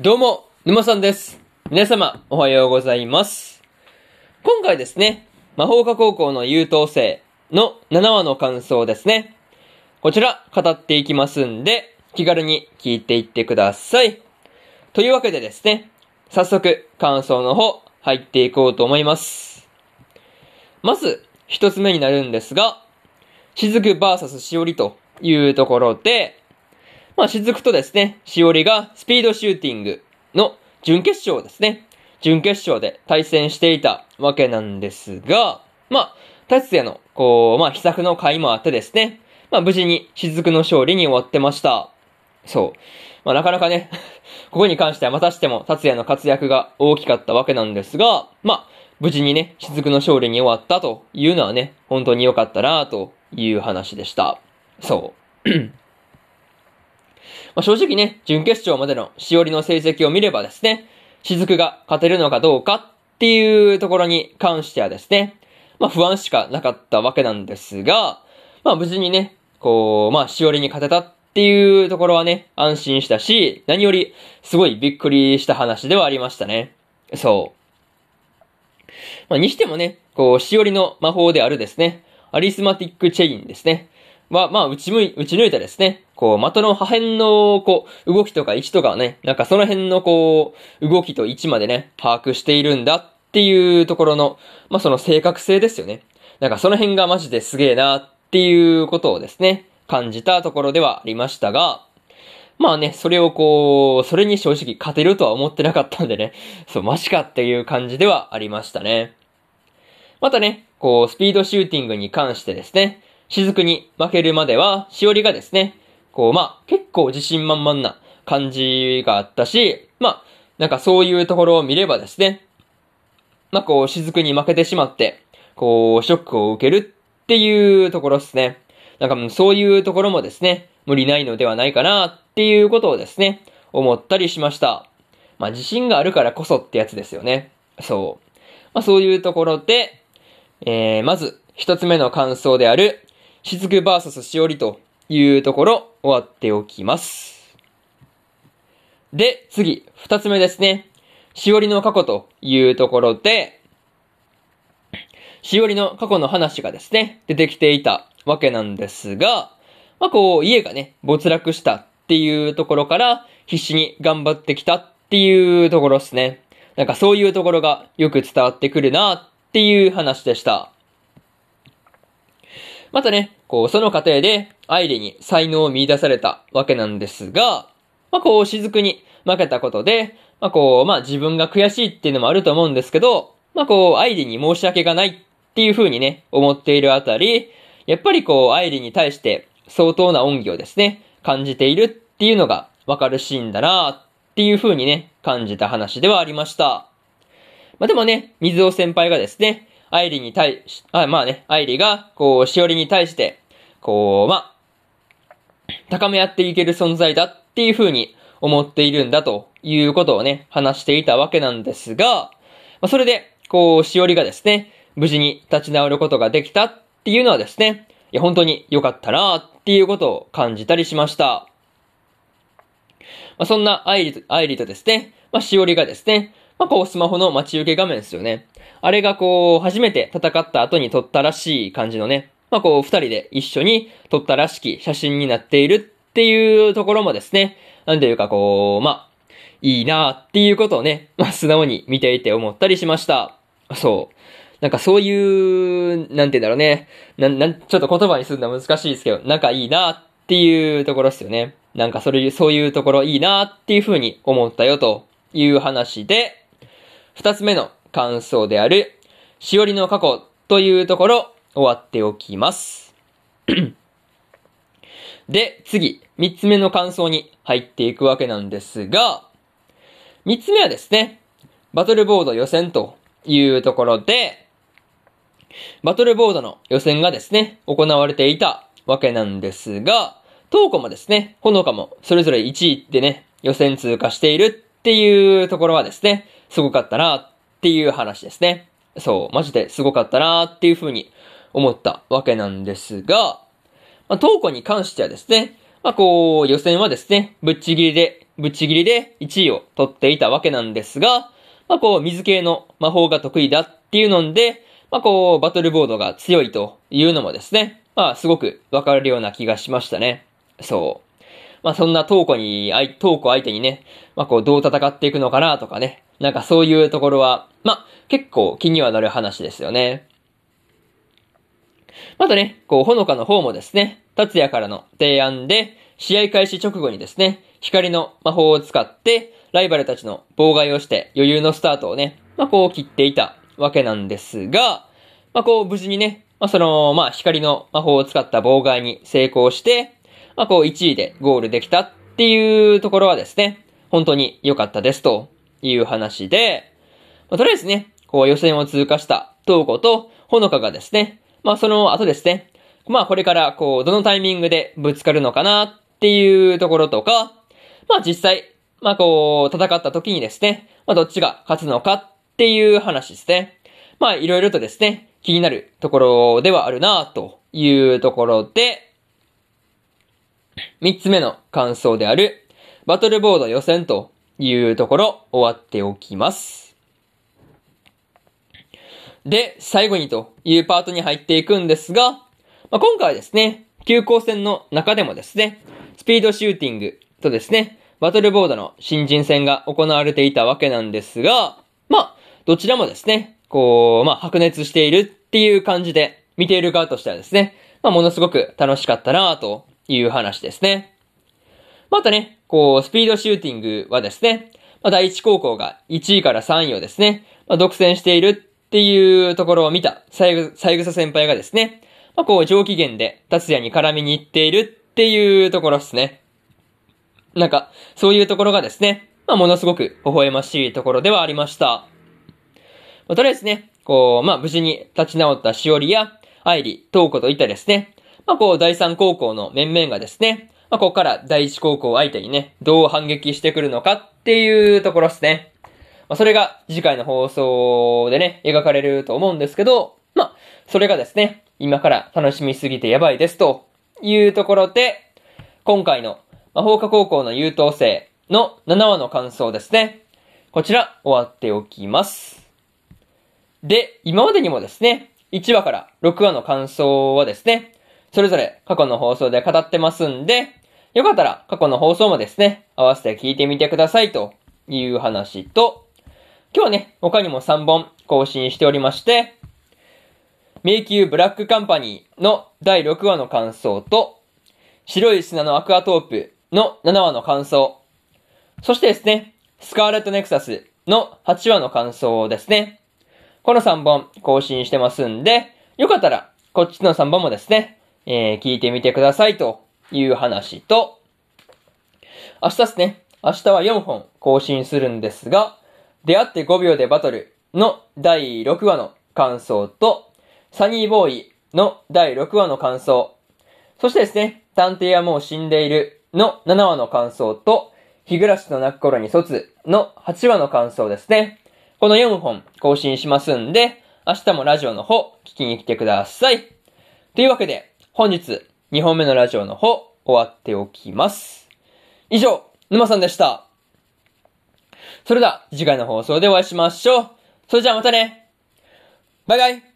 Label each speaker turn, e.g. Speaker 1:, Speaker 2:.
Speaker 1: どうも、沼さんです。皆様、おはようございます。今回ですね、魔法科高校の優等生の7話の感想ですね。こちら、語っていきますんで、気軽に聞いていってください。というわけでですね、早速、感想の方、入っていこうと思います。まず、一つ目になるんですが、雫 VS しおりというところで、まあ、雫とですね、しおりがスピードシューティングの準決勝ですね。準決勝で対戦していたわけなんですが、まあ、達也の、こう、まあ、秘策の回もあってですね、まあ、無事に雫の勝利に終わってました。そう。まあ、なかなかね、ここに関してはまたしても達也の活躍が大きかったわけなんですが、まあ、無事にね、雫の勝利に終わったというのはね、本当に良かったなという話でした。そう。まあ、正直ね、準決勝までのしおりの成績を見ればですね、雫が勝てるのかどうかっていうところに関してはですね、まあ不安しかなかったわけなんですが、まあ無事にね、こう、まあしおりに勝てたっていうところはね、安心したし、何よりすごいびっくりした話ではありましたね。そう。まあにしてもね、こう、しおりの魔法であるですね、アリスマティックチェインですね。は、まあ、打ちむい、打ち抜いたですね、こう、的の破片の、こう、動きとか位置とかね、なんかその辺のこう、動きと位置までね、把握しているんだっていうところの、まあその正確性ですよね。なんかその辺がマジですげえなっていうことをですね、感じたところではありましたが、まあね、それをこう、それに正直勝てるとは思ってなかったんでね、そう、マジかっていう感じではありましたね。またね、こう、スピードシューティングに関してですね、雫に負けるまでは、しおりがですね、こう、まあ、結構自信満々な感じがあったし、まあ、なんかそういうところを見ればですね、まあ、こう、雫に負けてしまって、こう、ショックを受けるっていうところですね。なんかそういうところもですね、無理ないのではないかなっていうことをですね、思ったりしました。まあ、自信があるからこそってやつですよね。そう。まあ、そういうところで、えー、まず、一つ目の感想である、雫 VS しおりというところ、終わっておきます。で、次、二つ目ですね。しおりの過去というところで、しおりの過去の話がですね、出てきていたわけなんですが、まあ、こう、家がね、没落したっていうところから、必死に頑張ってきたっていうところですね。なんかそういうところがよく伝わってくるなっていう話でした。またね、こう、その過程で、愛理に才能を見出されたわけなんですが、まあ、こう、雫に負けたことで、まあ、こう、まあ、自分が悔しいっていうのもあると思うんですけど、まあ、こう、愛理に申し訳がないっていう風にね、思っているあたり、やっぱりこう、愛理に対して相当な恩義をですね、感じているっていうのがわかるシーンだなっていう風にね、感じた話ではありました。まあ、でもね、水尾先輩がですね、愛理に対し、あ、まあね、愛理が、こう、しおりに対して、こう、まあ、高め合っていける存在だっていう風に思っているんだということをね、話していたわけなんですが、まあ、それで、こう、しおりがですね、無事に立ち直ることができたっていうのはですね、いや、本当に良かったなっていうことを感じたりしました。まあ、そんな愛理と、愛理とですね、まあ、しおりがですね、まあ、こう、スマホの待ち受け画面ですよね。あれがこう、初めて戦った後に撮ったらしい感じのね、まあ、こう、二人で一緒に撮ったらしき写真になっているっていうところもですね、なんていうかこう、まあ、いいなっていうことをね、まあ、素直に見ていて思ったりしました。そう。なんかそういう、なんて言うんだろうね。なん、なん、ちょっと言葉にするのは難しいですけど、なんかいいなっていうところですよね。なんかそれ、そういうところいいなっていうふうに思ったよという話で、二つ目の感想である、しおりの過去というところ、終わっておきます。で、次、三つ目の感想に入っていくわけなんですが、三つ目はですね、バトルボード予選というところで、バトルボードの予選がですね、行われていたわけなんですが、トーコもですね、ほのかもそれぞれ1位でね、予選通過しているっていうところはですね、すごかったなっていう話ですね。そう、マジですごかったなっていうふうに思ったわけなんですが、まあ、トーコに関してはですね、まあこう、予選はですね、ぶっちぎりでぶっちぎりで1位を取っていたわけなんですが、まあこう、水系の魔法が得意だっていうので、まあこう、バトルボードが強いというのもですね、まあすごくわかるような気がしましたね。そう。まあそんなトーコに、トーコ相手にね、まあこうどう戦っていくのかなとかね。なんかそういうところは、まあ結構気にはなる話ですよね。またね、こう、ほのかの方もですね、達也からの提案で、試合開始直後にですね、光の魔法を使って、ライバルたちの妨害をして余裕のスタートをね、まあこう切っていたわけなんですが、まあこう無事にね、まあその、まあ光の魔法を使った妨害に成功して、まあこう1位でゴールできたっていうところはですね、本当に良かったですという話で、まあ、とりあえずね、こう予選を通過した東子とほのかがですね、まあその後ですね、まあこれからこうどのタイミングでぶつかるのかなっていうところとか、まあ実際、まあこう戦った時にですね、まあどっちが勝つのかっていう話ですね。まあいろいろとですね、気になるところではあるなというところで、三つ目の感想である、バトルボード予選というところ終わっておきます。で、最後にというパートに入っていくんですが、まあ、今回はですね、急行戦の中でもですね、スピードシューティングとですね、バトルボードの新人戦が行われていたわけなんですが、まあ、どちらもですね、こう、まあ、白熱しているっていう感じで、見ている側としてはですね、まあ、ものすごく楽しかったなという話ですね。またね、こう、スピードシューティングはですね、まあ、第一高校が1位から3位をですね、まあ、独占しているっていうところを見た、三草先輩がですね、まあ、こう、上機嫌で達也に絡みに行っているっていうところですね。なんか、そういうところがですね、まあ、ものすごく微笑ましいところではありました。まあ、とりあえずね、こう、まあ、無事に立ち直ったしおりや、愛理、東子といったですね、まあ、こう、第三高校の面々がですね、まあ、ここから第一高校相手にね、どう反撃してくるのかっていうところですね。まあ、それが次回の放送でね、描かれると思うんですけど、まあ、それがですね、今から楽しみすぎてやばいですというところで、今回の魔法科高校の優等生の7話の感想ですね。こちら終わっておきます。で、今までにもですね、1話から6話の感想はですね、それぞれ過去の放送で語ってますんで、よかったら過去の放送もですね、合わせて聞いてみてくださいという話と、今日ね、他にも3本更新しておりまして、迷宮ブラックカンパニーの第6話の感想と、白い砂のアクアトープの7話の感想、そしてですね、スカーレットネクサスの8話の感想ですね。この3本更新してますんで、よかったらこっちの3本もですね、えー、聞いてみてくださいという話と、明日ですね、明日は4本更新するんですが、出会って5秒でバトルの第6話の感想と、サニーボーイの第6話の感想、そしてですね、探偵はもう死んでいるの7話の感想と、日暮らしの泣く頃に卒の8話の感想ですね。この4本更新しますんで、明日もラジオの方聞きに来てください。というわけで、本日2本目のラジオの方、終わっておきます。以上、沼さんでした。それでは、次回の放送でお会いしましょう。それじゃあまたね。バイバイ。